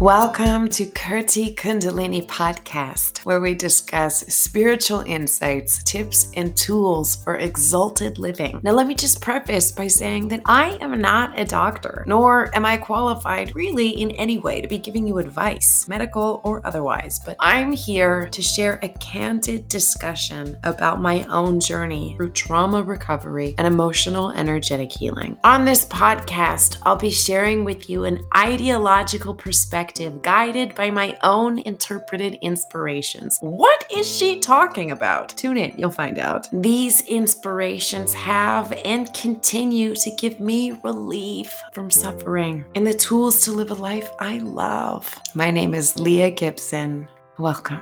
Welcome to Kirti Kundalini Podcast, where we discuss spiritual insights, tips, and tools for exalted living. Now, let me just preface by saying that I am not a doctor, nor am I qualified really in any way to be giving you advice, medical or otherwise, but I'm here to share a candid discussion about my own journey through trauma recovery and emotional energetic healing. On this podcast, I'll be sharing with you an ideological perspective perspective, guided by my own interpreted inspirations. What is she talking about? Tune in, you'll find out. These inspirations have and continue to give me relief from suffering and the tools to live a life I love. My name is Leah Gibson. Welcome.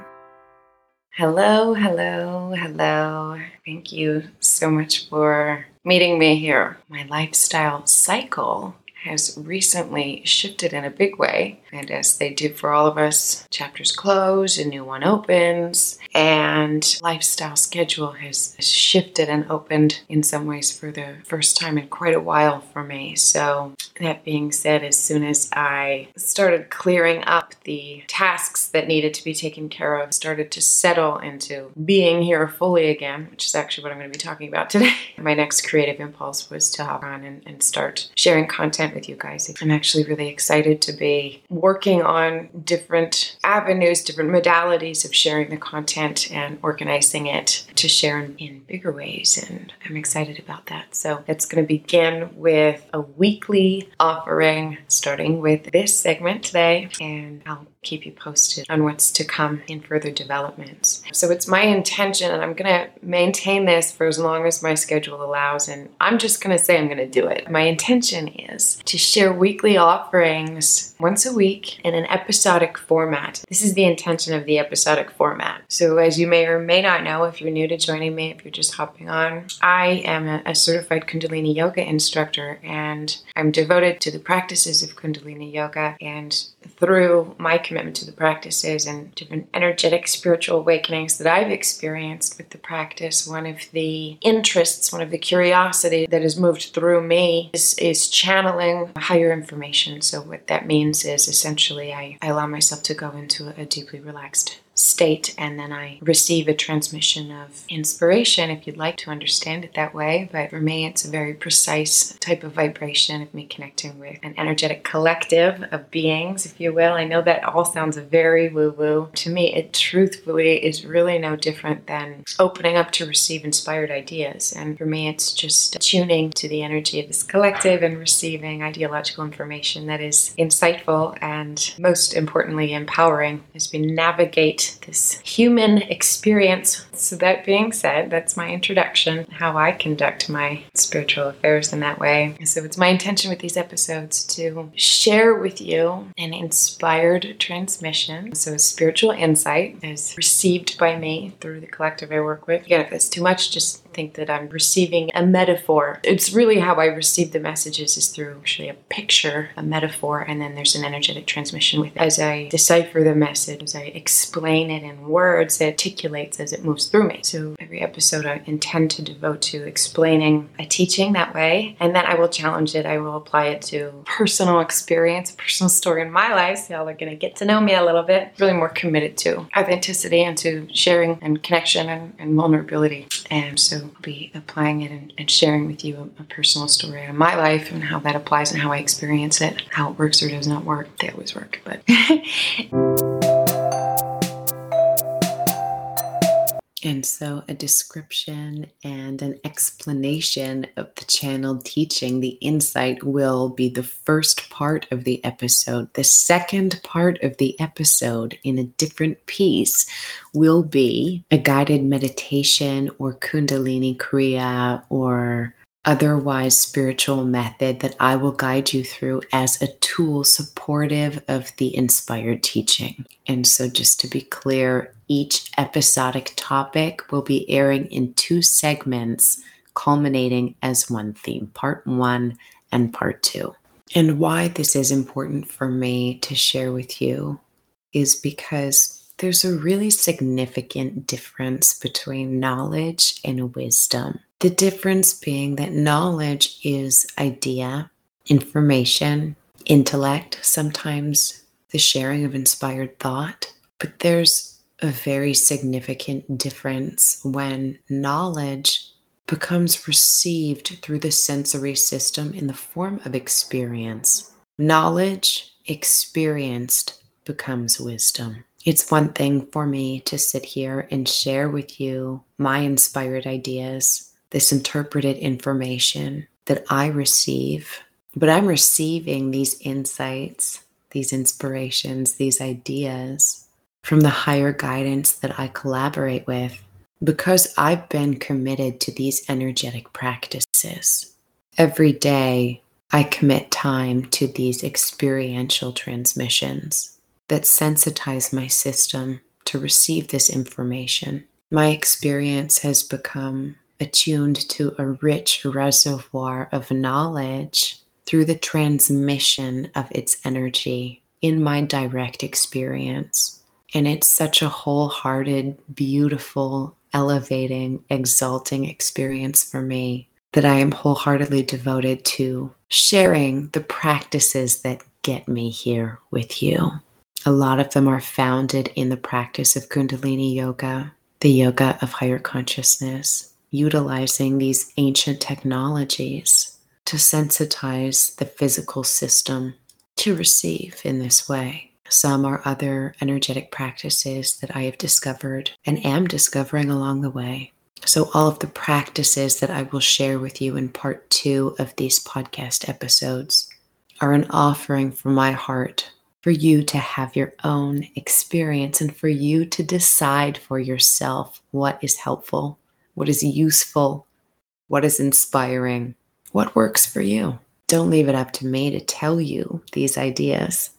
Hello, hello, hello. Thank you so much for meeting me here. My lifestyle cycle has recently shifted in a big way. And as they do for all of us, chapters close, a new one opens, and lifestyle schedule has shifted and opened in some ways for the first time in quite a while for me. So, that being said, as soon as I started clearing up the tasks that needed to be taken care of, started to settle into being here fully again, which is actually what I'm going to be talking about today. My next creative impulse was to hop on and, and start sharing content with you guys. I'm actually really excited to be working on different avenues, different modalities of sharing the content and organizing it to share in, bigger ways. And I'm excited about that. So it's going to begin with a weekly offering, starting with this segment today. And I'll keep you posted on what's to come in further developments. So it's my intention, and I'm going to maintain this for as long as my schedule allows. And I'm just going to say I'm going to do it. My intention is to share weekly offerings once a week in an episodic format. This is the intention of the episodic format. So, as you may or may not know, if you're new to joining me, if you're just hopping on, I am a, certified Kundalini yoga instructor and I'm devoted to the practices of Kundalini yoga. And through my commitment to the practices and different energetic spiritual awakenings that I've experienced with the practice, one of the interests, one of the curiosity that has moved through me is, is channeling higher information. So, what that means is essentially I, I allow myself to go into a deeply relaxed state and then I receive a transmission of inspiration if you'd like to understand it that way. But for me, it's a very precise type of vibration of me connecting with an energetic collective of beings, if you will. I know that all sounds very woo woo. To me, it truthfully is really no different than opening up to receive inspired ideas. And for me, it's just tuning to the energy of this collective and receiving ideological information that is insightful and most importantly empowering as we navigate this human experience. So, that being said, that's my introduction, how I conduct my spiritual affairs in that way. So, it's my intention with these episodes to share with you an inspired transmission. So, spiritual insight is received by me through the collective I work with. Again, if it's too much, just think that I'm receiving a metaphor. It's really how I receive the messages is through actually a picture, a metaphor, and then there's an energetic transmission with it. As I decipher the message, as I explain it in words, it articulates as it moves through me. So every episode I intend to devote to explaining a teaching that way, and then I will challenge it. I will apply it to personal experience, personal story in my life. So y'all are gonna get to know me a little bit. Really more committed to authenticity and to sharing and connection and, and vulnerability. And so be applying it and, and sharing with you a, a, personal story of my life and how that applies and how I experience it, how it works or does not work. They always work, but. And so, a description and an explanation of the channeled teaching, the insight, will be the first part of the episode. The second part of the episode, in a different piece, will be a guided meditation or Kundalini Kriya or otherwise spiritual method that I will guide you through as a tool supportive of the inspired teaching. And so, just to be clear, each episodic topic will be airing in two segments, culminating as one theme part one and part two. And why this is important for me to share with you is because there's a really significant difference between knowledge and wisdom. The difference being that knowledge is idea, information, intellect, sometimes the sharing of inspired thought, but there's a very significant difference when knowledge becomes received through the sensory system in the form of experience. Knowledge experienced becomes wisdom. It's one thing for me to sit here and share with you my inspired ideas, this interpreted information that I receive, but I'm receiving these insights, these inspirations, these ideas from the higher guidance that I collaborate with because I've been committed to these energetic practices. Every day, I commit time to these experiential transmissions that sensitize my system to receive this information. My experience has become attuned to a rich reservoir of knowledge through the transmission of its energy in my direct experience. And it's such a wholehearted, beautiful, elevating, exalting experience for me that I am wholeheartedly devoted to sharing the practices that get me here with you. A lot of them are founded in the practice of Kundalini Yoga, the yoga of higher consciousness, utilizing these ancient technologies to sensitize the physical system to receive in this way. Some are other energetic practices that I have discovered and am discovering along the way. So, all of the practices that I will share with you in part two of these podcast episodes are an offering from my heart for you to have your own experience and for you to decide for yourself what is helpful, what is useful, what is inspiring, what works for you. Don't leave it up to me to tell you these ideas.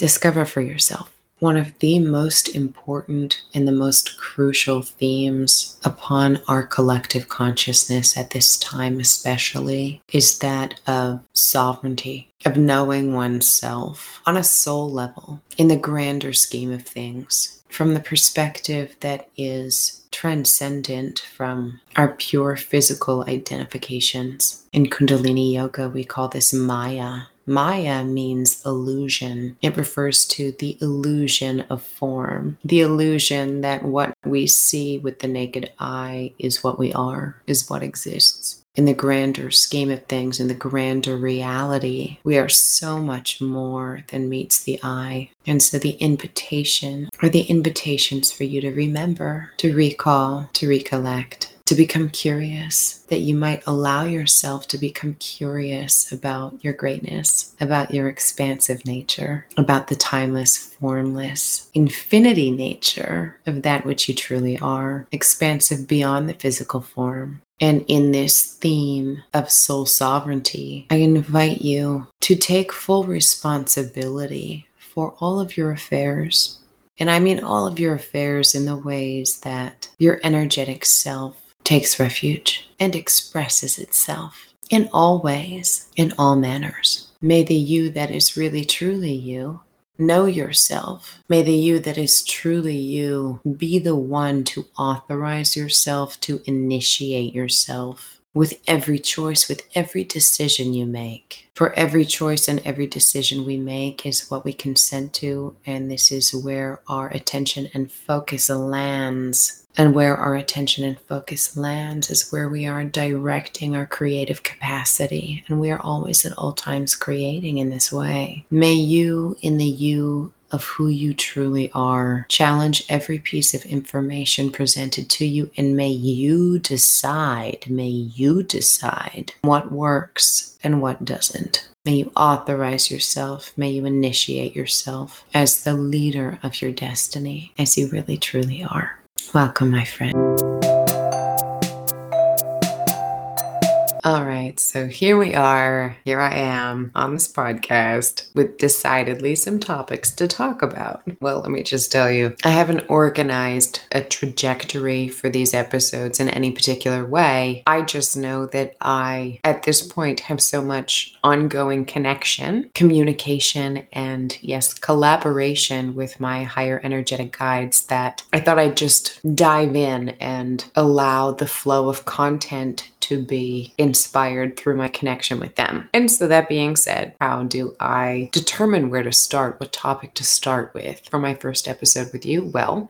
Discover for yourself. One of the most important and the most crucial themes upon our collective consciousness at this time, especially, is that of sovereignty, of knowing oneself on a soul level in the grander scheme of things, from the perspective that is transcendent from our pure physical identifications. In Kundalini Yoga, we call this Maya, Maya means illusion. It refers to the illusion of form, the illusion that what we see with the naked eye is what we are, is what exists. In the grander scheme of things, in the grander reality, we are so much more than meets the eye. And so the invitation or the invitations for you to remember, to recall, to recollect to become curious, that you might allow yourself to become curious about your greatness, about your expansive nature, about the timeless, formless, infinity nature of that which you truly are, expansive beyond the physical form. And in this theme of soul sovereignty, I invite you to take full responsibility for all of your affairs. And I mean all of your affairs in the ways that your energetic self takes refuge and expresses itself in all ways, in all manners. May the you that is really truly you know yourself. May the you that is truly you be the one to authorize yourself, to initiate yourself with every choice, with every decision you make. For every choice and every decision we make is what we consent to, and this is where our attention and focus lands. And where our attention and focus lands is where we are directing our creative capacity. And we are always at all times creating in this way. May you, in the you of who you truly are. Challenge every piece of information presented to you, and may you decide, may you decide what works and what doesn't. May you authorize yourself, may you initiate yourself as the leader of your destiny, as you really truly are. Welcome, my friend. All right, so here we are. Here I am on this podcast with decidedly some topics to talk about. Well, let me just tell you, I haven't organized a trajectory for these episodes in any particular way. I just know that I, at this point, have so much ongoing connection, communication, and yes, collaboration with my higher energetic guides that I thought I'd just dive in and allow the flow of content to be inspired through my connection with them. And so, that being said, how do I determine where to start, what topic to start with for my first episode with you? Well,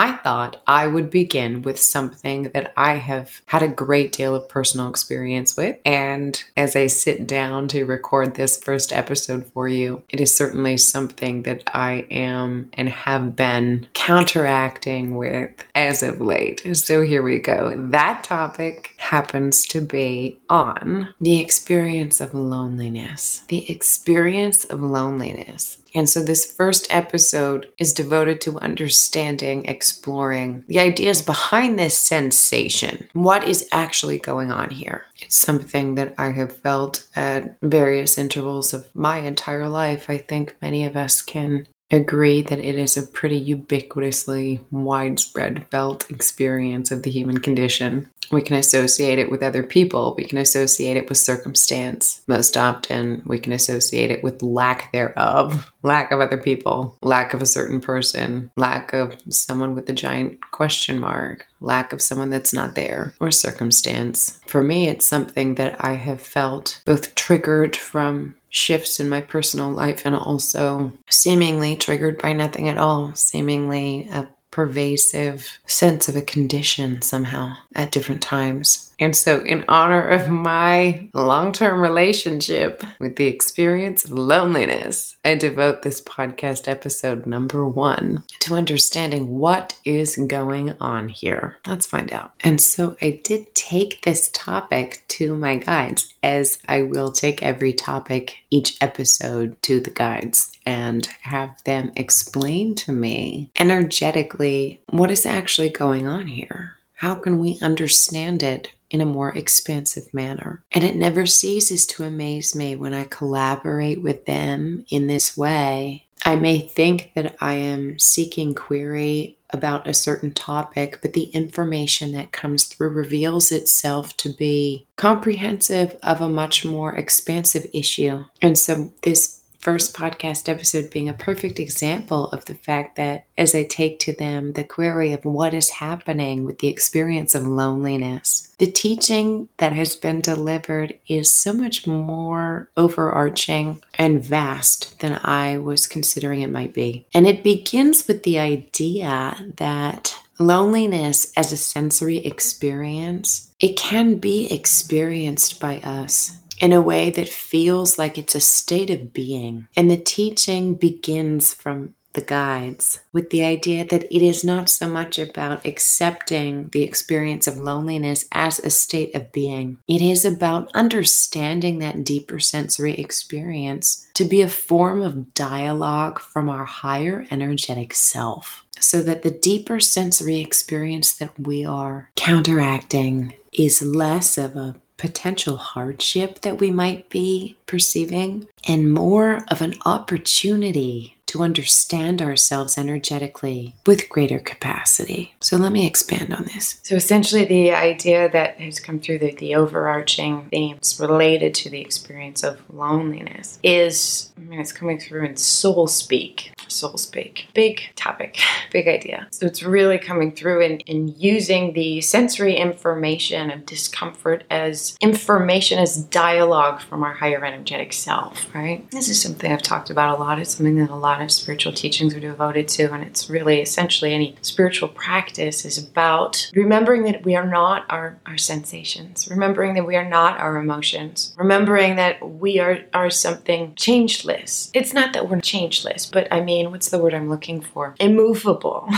I thought I would begin with something that I have had a great deal of personal experience with. And as I sit down to record this first episode for you, it is certainly something that I am and have been counteracting with as of late. So here we go. That topic happens to be on the experience of loneliness. The experience of loneliness. And so, this first episode is devoted to understanding, exploring the ideas behind this sensation. What is actually going on here? It's something that I have felt at various intervals of my entire life. I think many of us can agree that it is a pretty ubiquitously widespread felt experience of the human condition. We can associate it with other people. We can associate it with circumstance. Most often, we can associate it with lack thereof lack of other people, lack of a certain person, lack of someone with a giant question mark, lack of someone that's not there, or circumstance. For me, it's something that I have felt both triggered from shifts in my personal life and also seemingly triggered by nothing at all, seemingly a pervasive sense of a condition somehow at different times. And so, in honor of my long term relationship with the experience of loneliness, I devote this podcast episode number one to understanding what is going on here. Let's find out. And so, I did take this topic to my guides, as I will take every topic each episode to the guides and have them explain to me energetically what is actually going on here. How can we understand it in a more expansive manner. And it never ceases to amaze me when I collaborate with them in this way. I may think that I am seeking query about a certain topic, but the information that comes through reveals itself to be comprehensive of a much more expansive issue. And so this first podcast episode being a perfect example of the fact that as I take to them the query of what is happening with the experience of loneliness, the teaching that has been delivered is so much more overarching and vast than I was considering it might be. And it begins with the idea that loneliness as a sensory experience, it can be experienced by us in a way that feels like it's a state of being. And the teaching begins from the guides with the idea that it is not so much about accepting the experience of loneliness as a state of being. It is about understanding that deeper sensory experience to be a form of dialogue from our higher energetic self. So that the deeper sensory experience that we are counteracting is less of a potential hardship that we might be perceiving and more of an opportunity to understand ourselves energetically with greater capacity. So let me expand on this. So essentially, the idea that has come through the, the overarching themes related to the experience of loneliness is, I mean, it's coming through in soul speak. Soul speak. Big topic, big idea. So it's really coming through in, in using the sensory information of discomfort as information, as dialogue from our higher energetic self, right? This is something I've talked about a lot. It's something that a lot lot of spiritual teachings are devoted to, and it's really essentially any spiritual practice is about remembering that we are not our, our sensations, remembering that we are not our emotions, remembering that we are, are something changeless. It's not that we're changeless, but I mean, what's the word I'm looking for? Immovable,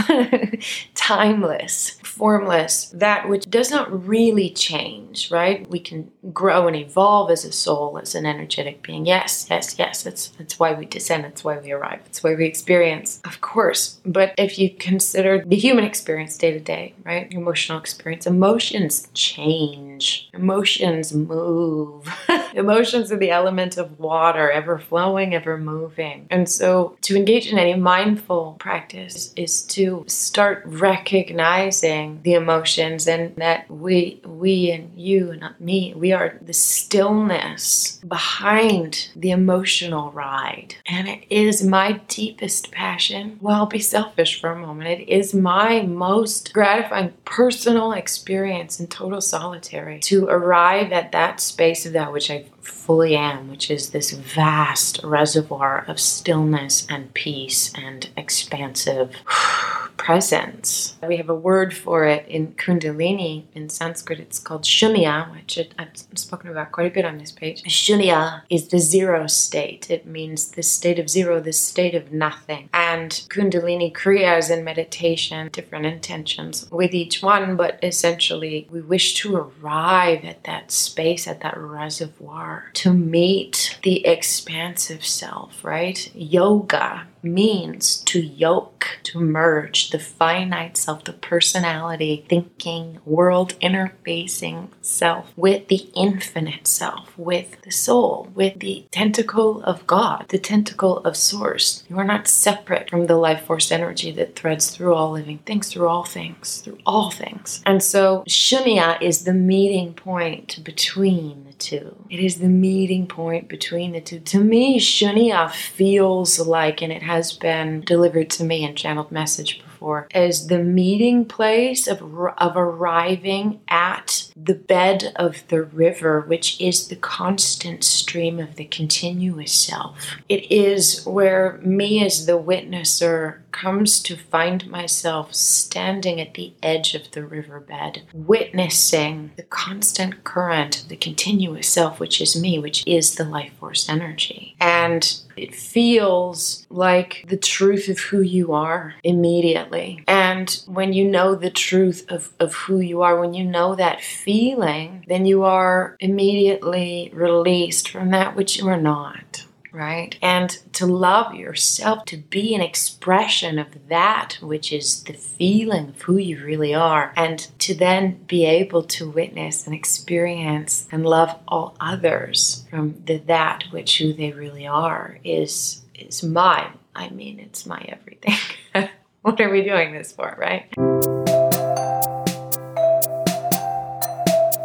timeless, formless, that which does not really change, right? We can grow and evolve as a soul, as an energetic being. Yes, yes, yes. That's that's why we descend, that's why we arrive. It's why we experience, of course. But if you consider the human experience day to day, right? Emotional experience, emotions change, emotions move. emotions are the element of water, ever flowing, ever moving. And so to engage in any mindful practice is to start recognizing managing the emotions and that we we and you not me we are the stillness behind the emotional ride. And it is my deepest passion. Well I'll be selfish for a moment. It is my most gratifying personal experience in total solitary to arrive at that space of that which I fully am, which is this vast reservoir of stillness and peace and expansive presence. We have a word for it in Kundalini. In Sanskrit, it's called Shunya, which I've spoken about quite a bit on this page. Shunya is the zero state. It means the state of zero, the state of nothing. And Kundalini Kriyas in meditation, different intentions with each one, but essentially we wish to arrive at that space, at that reservoir, to meet the expansive self, right? Yoga means to yoke, to merge the finite self, the personality, thinking, world interfacing self with the infinite self, with the soul, with the tentacle of God, the tentacle of Source. You are not separate from the life force energy that threads through all living things, through all things, through all things. And so Shunya is the meeting point between the two. It is the meeting point between the two. To me, Shunya feels like, and it been delivered to me in channeled message before, as the meeting place of, of arriving at the bed of the river, which is the constant stream of the continuous self. It is where me as the witnesser comes to find myself standing at the edge of the riverbed, witnessing the constant current, the continuous self, which is me, which is the life force energy. And it feels like the truth of who you are immediately. And when you know the truth of, of who you are, when you know that feeling, then you are immediately released from that which you are not right? And to love yourself, to be an expression of that which is the feeling of who you really are, and to then be able to witness and experience and love all others from the that which who they really are is is my I mean it's my everything. what are we doing this for, right?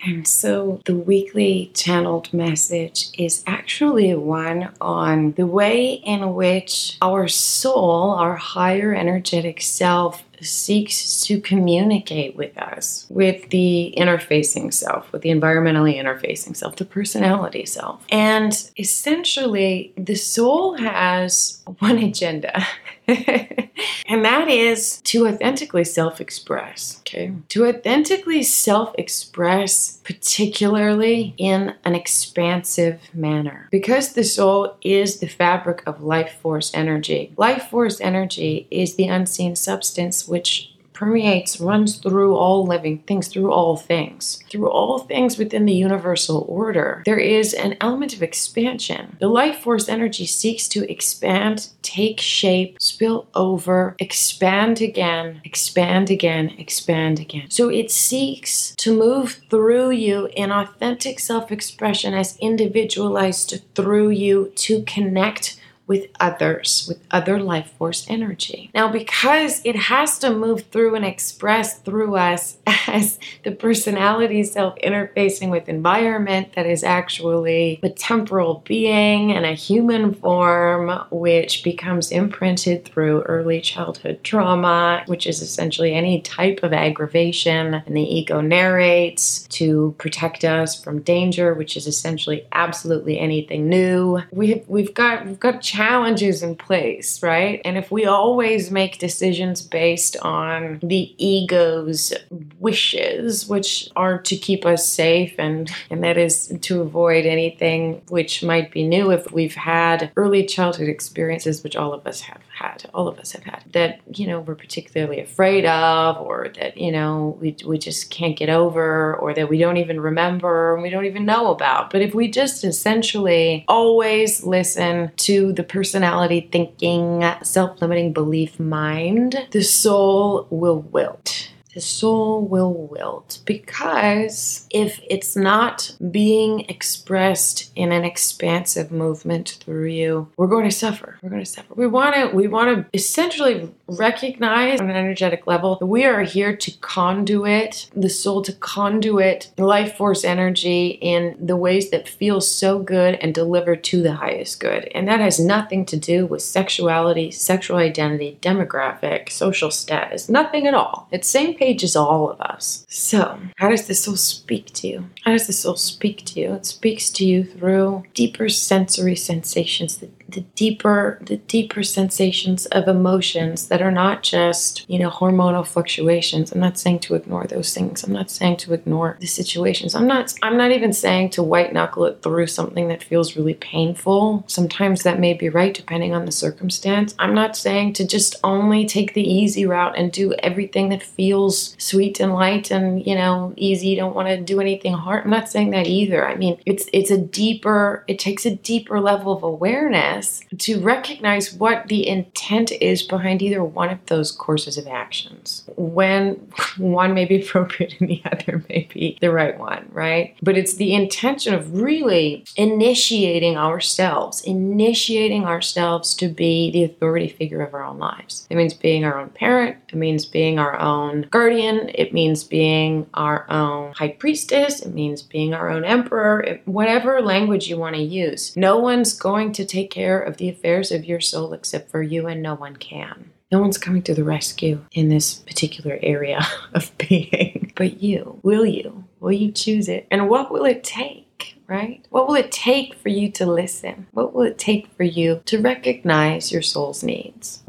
And so the weekly channeled message is actually one on the way in which our soul, our higher energetic self, seeks to communicate with us, with the interfacing self, with the environmentally interfacing self, the personality self. And essentially, the soul has one agenda. and that is to authentically self express. Okay. To authentically self express, particularly in an expansive manner. Because the soul is the fabric of life force energy. Life force energy is the unseen substance which permeates, runs through all living things, through all things, through all things within the universal order. There is an element of expansion. The life force energy seeks to expand, take shape, spill over, expand again, expand again, expand again. So it seeks to move through you in authentic self expression as individualized through you to connect with others, with other life force energy. Now, because it has to move through and express through us as the personality self interfacing with environment that is actually a temporal being and a human form, which becomes imprinted through early childhood trauma, which is essentially any type of aggravation, and the ego narrates to protect us from danger, which is essentially absolutely anything new. We have, we've got we've got challenges in place, right? And if we always make decisions based on the ego's wishes, which are to keep us safe and, and that is to avoid anything which might be new if we've had early childhood experiences, which all of us have had, all of us have had, that, you know, we're particularly afraid of, or that, you know, we, we just can't get over, or that we don't even remember and we don't even know about. But if we just essentially always listen to the personality thinking, self limiting belief mind, the soul will wilt the soul will wilt because if it's not being expressed in an expansive movement through you, we're going to suffer. We're going to suffer. We want to we want to essentially recognize on an energetic level we are here to conduit the soul to conduit life force energy in the ways that feel so good and deliver to the highest good. And that has nothing to do with sexuality, sexual identity, demographic, social status, nothing at all. It's same page as all of us. So, how does the soul speak to you? How does the soul speak to you? It speaks to you through deeper sensory sensations that the deeper the deeper sensations of emotions that are not just you know hormonal fluctuations. I'm not saying to ignore those things. I'm not saying to ignore the situations. I'm not i'm not even saying to white knuckle it through something that feels really painful. Sometimes that may be right depending on the circumstance. I'm not saying to just only take the easy route and do everything that feels sweet and light and you know easy. Don't want to do anything hard. I'm not saying that either. I mean it's it's a deeper it takes a deeper level of awareness to recognize what the intent is behind either one of those courses of actions. When one may be appropriate and the other may be the right one, right? But it's the intention of really initiating ourselves, initiating ourselves to be the authority figure of our own lives. It means being our own parent, it means being our own guardian, it means being our own high priestess, it means being our own emperor, whatever language you want to use. No one's going to take care care of the affairs of your soul except for you, and no one can. No one's coming to the rescue in this particular area of being but you. Will you? Will you choose it? And what will it take? Right? What will it take for you to listen? What will it take for you to recognize your soul's needs?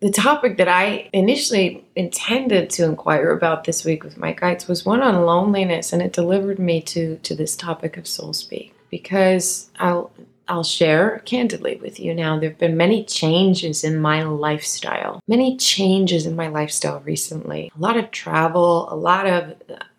The topic that I initially intended to inquire about this week with my guides was one on loneliness, and it delivered me to to this topic of soul speak because I'll I'll share candidly with you now. There have been many changes in my lifestyle, many changes in my lifestyle recently. A lot of travel, a lot of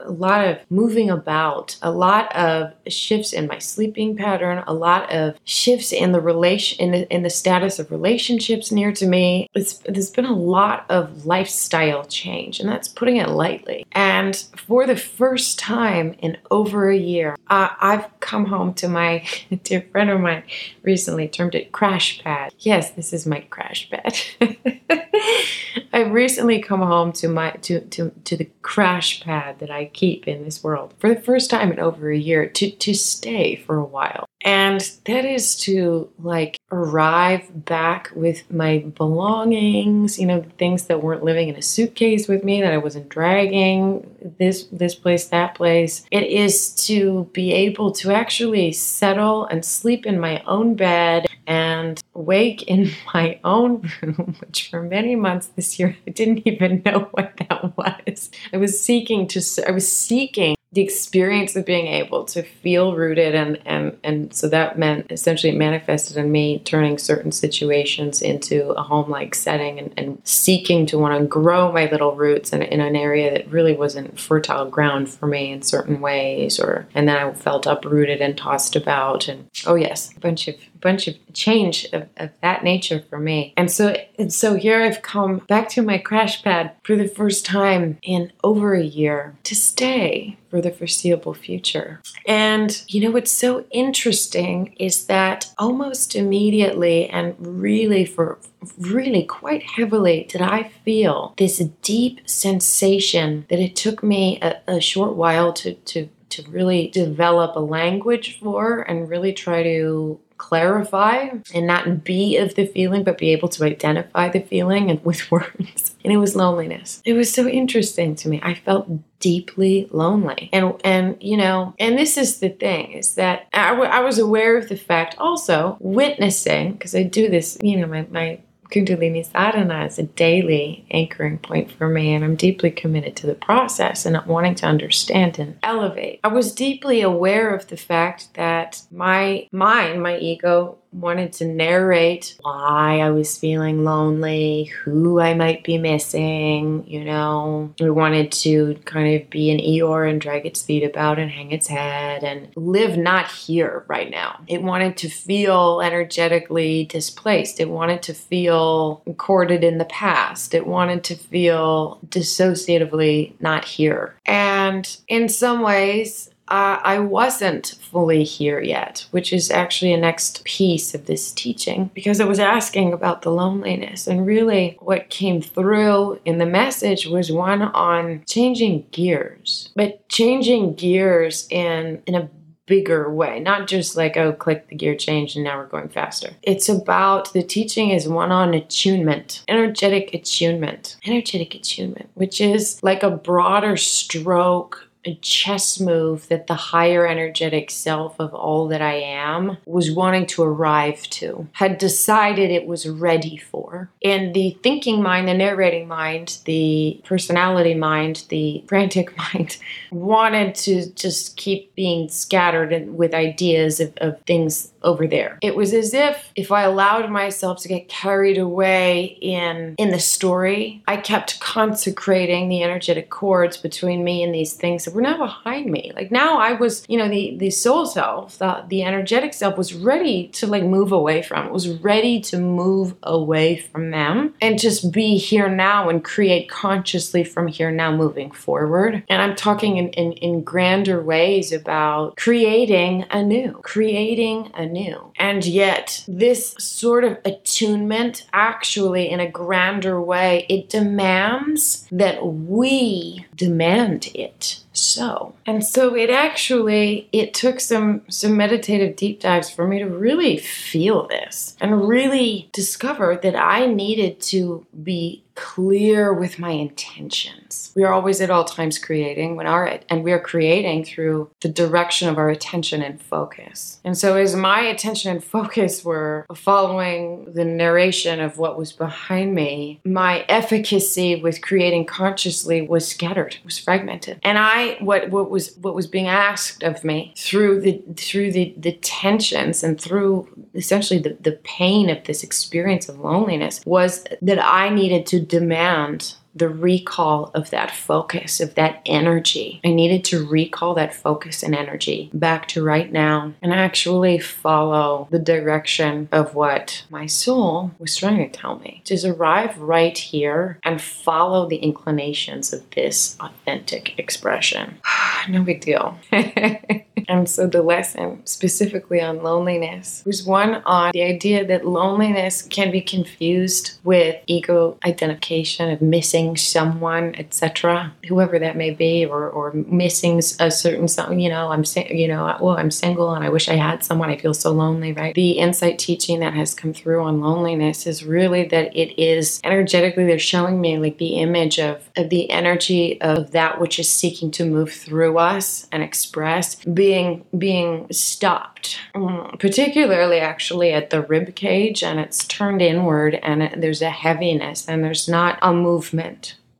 a lot of moving about, a lot of shifts in my sleeping pattern, a lot of shifts in the relation in the, in the status of relationships near to me. It's, there's been a lot of lifestyle change, and that's putting it lightly. And for the first time in over a year, I've come home to my dear friend of mine recently termed it crash pad. Yes, this is my crash pad. I've recently come home to my to, to to the crash pad that I keep in this world for the first time in over a year to to stay for a while. And that is to like arrive back with my belongings, you know, things that weren't living in a suitcase with me that I wasn't dragging this this place that place. It is to be able to actually settle and sleep in my own bed and wake in my own room, which for many months this year I didn't even know what that was. I was seeking to I was seeking the experience of being able to feel rooted and and and so that meant essentially it manifested in me turning certain situations into a home like setting and, and seeking to want to grow my little roots in, in an area that really wasn't fertile ground for me in certain ways or and then I felt uprooted and tossed about and oh yes a bunch of bunch of change of, of that nature for me. And so and so here I've come back to my crash pad for the first time in over a year to stay for the foreseeable future. And you know what's so interesting is that almost immediately and really for really quite heavily did I feel this deep sensation that it took me a, a short while to to to really develop a language for and really try to clarify and not be of the feeling, but be able to identify the feeling and with words. And it was loneliness. It was so interesting to me. I felt deeply lonely. And and you know, and this is the thing is that I, w- I was aware of the fact also witnessing because I do this, you know, my my Kundalini sadhana is a daily anchoring point for me, and I'm deeply committed to the process and wanting to understand and elevate. I was deeply aware of the fact that my mind, my ego, wanted to narrate why I was feeling lonely, who I might be missing, you know. We wanted to kind of be an Eeyore and drag its feet about and hang its head and live not here right now. It wanted to feel energetically displaced. It wanted to feel corded in the past. It wanted to feel dissociatively not here. And in some ways, uh, I wasn't fully here yet, which is actually a next piece of this teaching because I was asking about the loneliness. And really, what came through in the message was one on changing gears, but changing gears in, in a bigger way, not just like, oh, click the gear change and now we're going faster. It's about the teaching is one on attunement, energetic attunement, energetic attunement, which is like a broader stroke a chess move that the higher energetic self of all that I am was wanting to arrive to, had decided it was ready for. And the thinking mind, the narrating mind, the personality mind, the frantic mind wanted to just keep being scattered with ideas of, of things over there. It was as if if I allowed myself to get carried away in in the story, I kept consecrating the energetic cords between me and these things were now behind me. Like now I was, you know, the the soul self, the the energetic self was ready to like move away from. It was ready to move away from them and just be here now and create consciously from here now moving forward. And I'm talking in, in, in grander ways about creating anew, creating a new. And yet, this sort of attunement, actually, in a grander way, it demands that we demand it so and so it actually it took some some meditative deep dives for me to really feel this and really discover that i needed to be clear with my intentions. We are always at all times creating when our and we are creating through the direction of our attention and focus. And so as my attention and focus were following the narration of what was behind me, my efficacy with creating consciously was scattered, was fragmented. And I what what was what was being asked of me through the through the the tensions and through essentially the, the pain of this experience of loneliness was that I needed to demand the recall of that focus, of that energy. I needed to recall that focus and energy back to right now and actually follow the direction of what my soul was trying to tell me. Just arrive right here and follow the inclinations of this authentic expression. no big deal. And so the lesson specifically on loneliness was one on the idea that loneliness can be confused with ego identification of missing someone, etc. Whoever that may be, or or missing a certain something. You know, I'm you know, well, I'm single and I wish I had someone. I feel so lonely, right? The insight teaching that has come through on loneliness is really that it is energetically they're showing me like the image of, of the energy of that which is seeking to move through us and express being being being stopped, mm, particularly actually at the rib cage, and it's turned inward, and it, there's a heaviness, and there's not a movement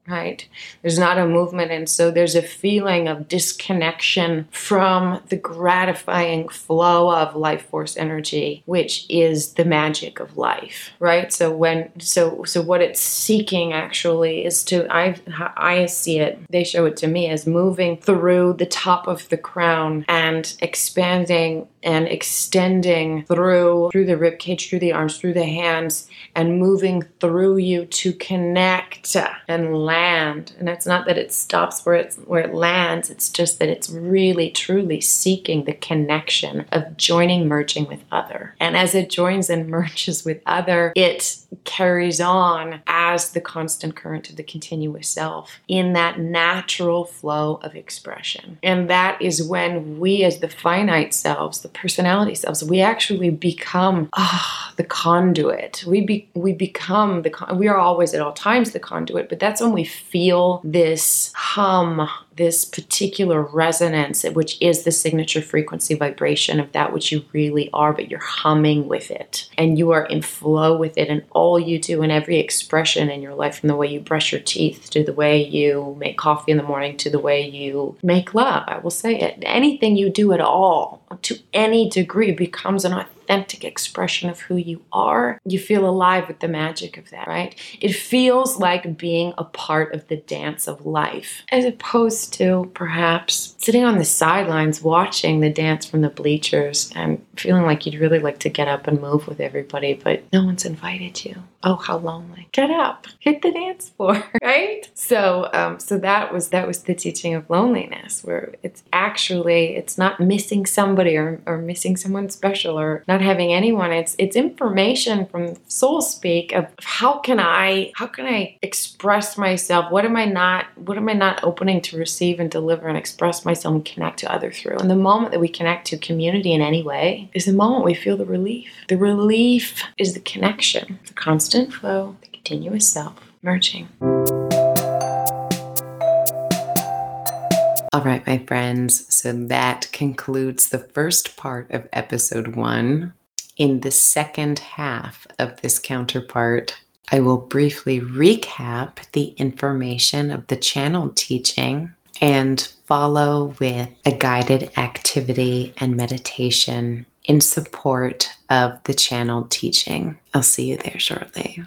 right? There's not a movement. And so there's a feeling of disconnection from the gratifying flow of life force energy, which is the magic of life, right? So when, so, so what it's seeking actually is to, I, I see it, they show it to me as moving through the top of the crown and expanding and extending through through the rib cage through the arms through the hands and moving through you to connect and land. And it's not that it stops where it's where it lands it's just that it's really truly seeking the connection of joining merging with other. And as it joins and merges with other it carries on as the constant current of the continuous self in that natural flow of expression. And that is when we as the finite selves the personality selves. We actually become ah, the conduit. We be, we become the con- we are always at all times the conduit, but that's when we feel this hum this particular resonance, which is the signature frequency vibration of that which you really are, but you're humming with it and you are in flow with it. And all you do in every expression in your life, from the way you brush your teeth to the way you make coffee in the morning to the way you make love, I will say it. Anything you do at all to any degree becomes an authentic authentic expression of who you are, you feel alive with the magic of that, right? It feels like being a part of the dance of life, as opposed to perhaps sitting on the sidelines watching the dance from the bleachers and feeling like you'd really like to get up and move with everybody, but no one's invited you. Oh, how lonely. Get up, hit the dance floor, right? So, um, so that was that was the teaching of loneliness, where it's actually it's not missing somebody or, or missing someone special or not having anyone. It's it's information from soul speak of how can I how can I express myself? What am I not what am I not opening to receive and deliver and express myself and connect to other through? And the moment that we connect to community in any way is the moment we feel the relief. The relief is the connection, the constant flow, the continuous self merging. All right, my friends. So that concludes the first part of episode one. In the second half of this counterpart, I will briefly recap the information of the channel teaching and follow with a guided activity and meditation in support of the channel teaching. I'll see you there shortly.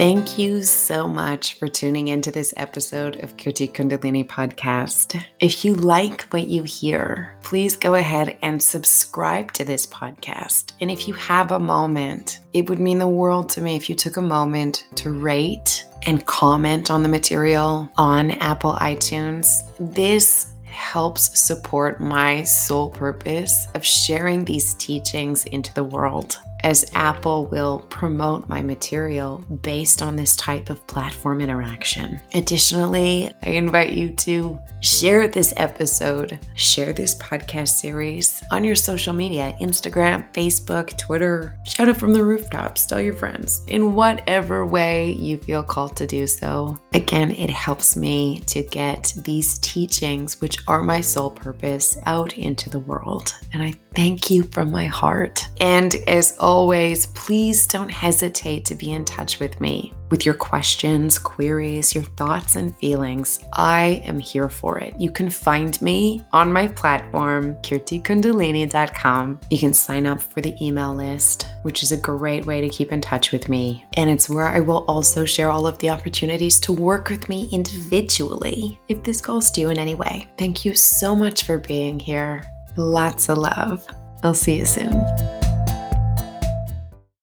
Thank you so much for tuning into this episode of Kirti Kundalini Podcast. If you like what you hear, please go ahead and subscribe to this podcast. And if you have a moment, it would mean the world to me if you took a moment to rate and comment on the material on Apple iTunes. This helps support my sole purpose of sharing these teachings into the world as Apple will promote my material based on this type of platform interaction. Additionally, I invite you to share this episode, share this podcast series on your social media Instagram, Facebook, Twitter. Shout it from the rooftops, tell your friends in whatever way you feel called to do so. Again, it helps me to get these teachings, which are my sole purpose, out into the world. And I thank you from my heart. And as always, always, please don't hesitate to be in touch with me with your questions, queries, your thoughts, and feelings. I am here for it. You can find me on my platform, kirtikundalini.com. You can sign up for the email list, which is a great way to keep in touch with me. And it's where I will also share all of the opportunities to work with me individually if this calls to you in any way. Thank you so much for being here. Lots of love. I'll see you soon.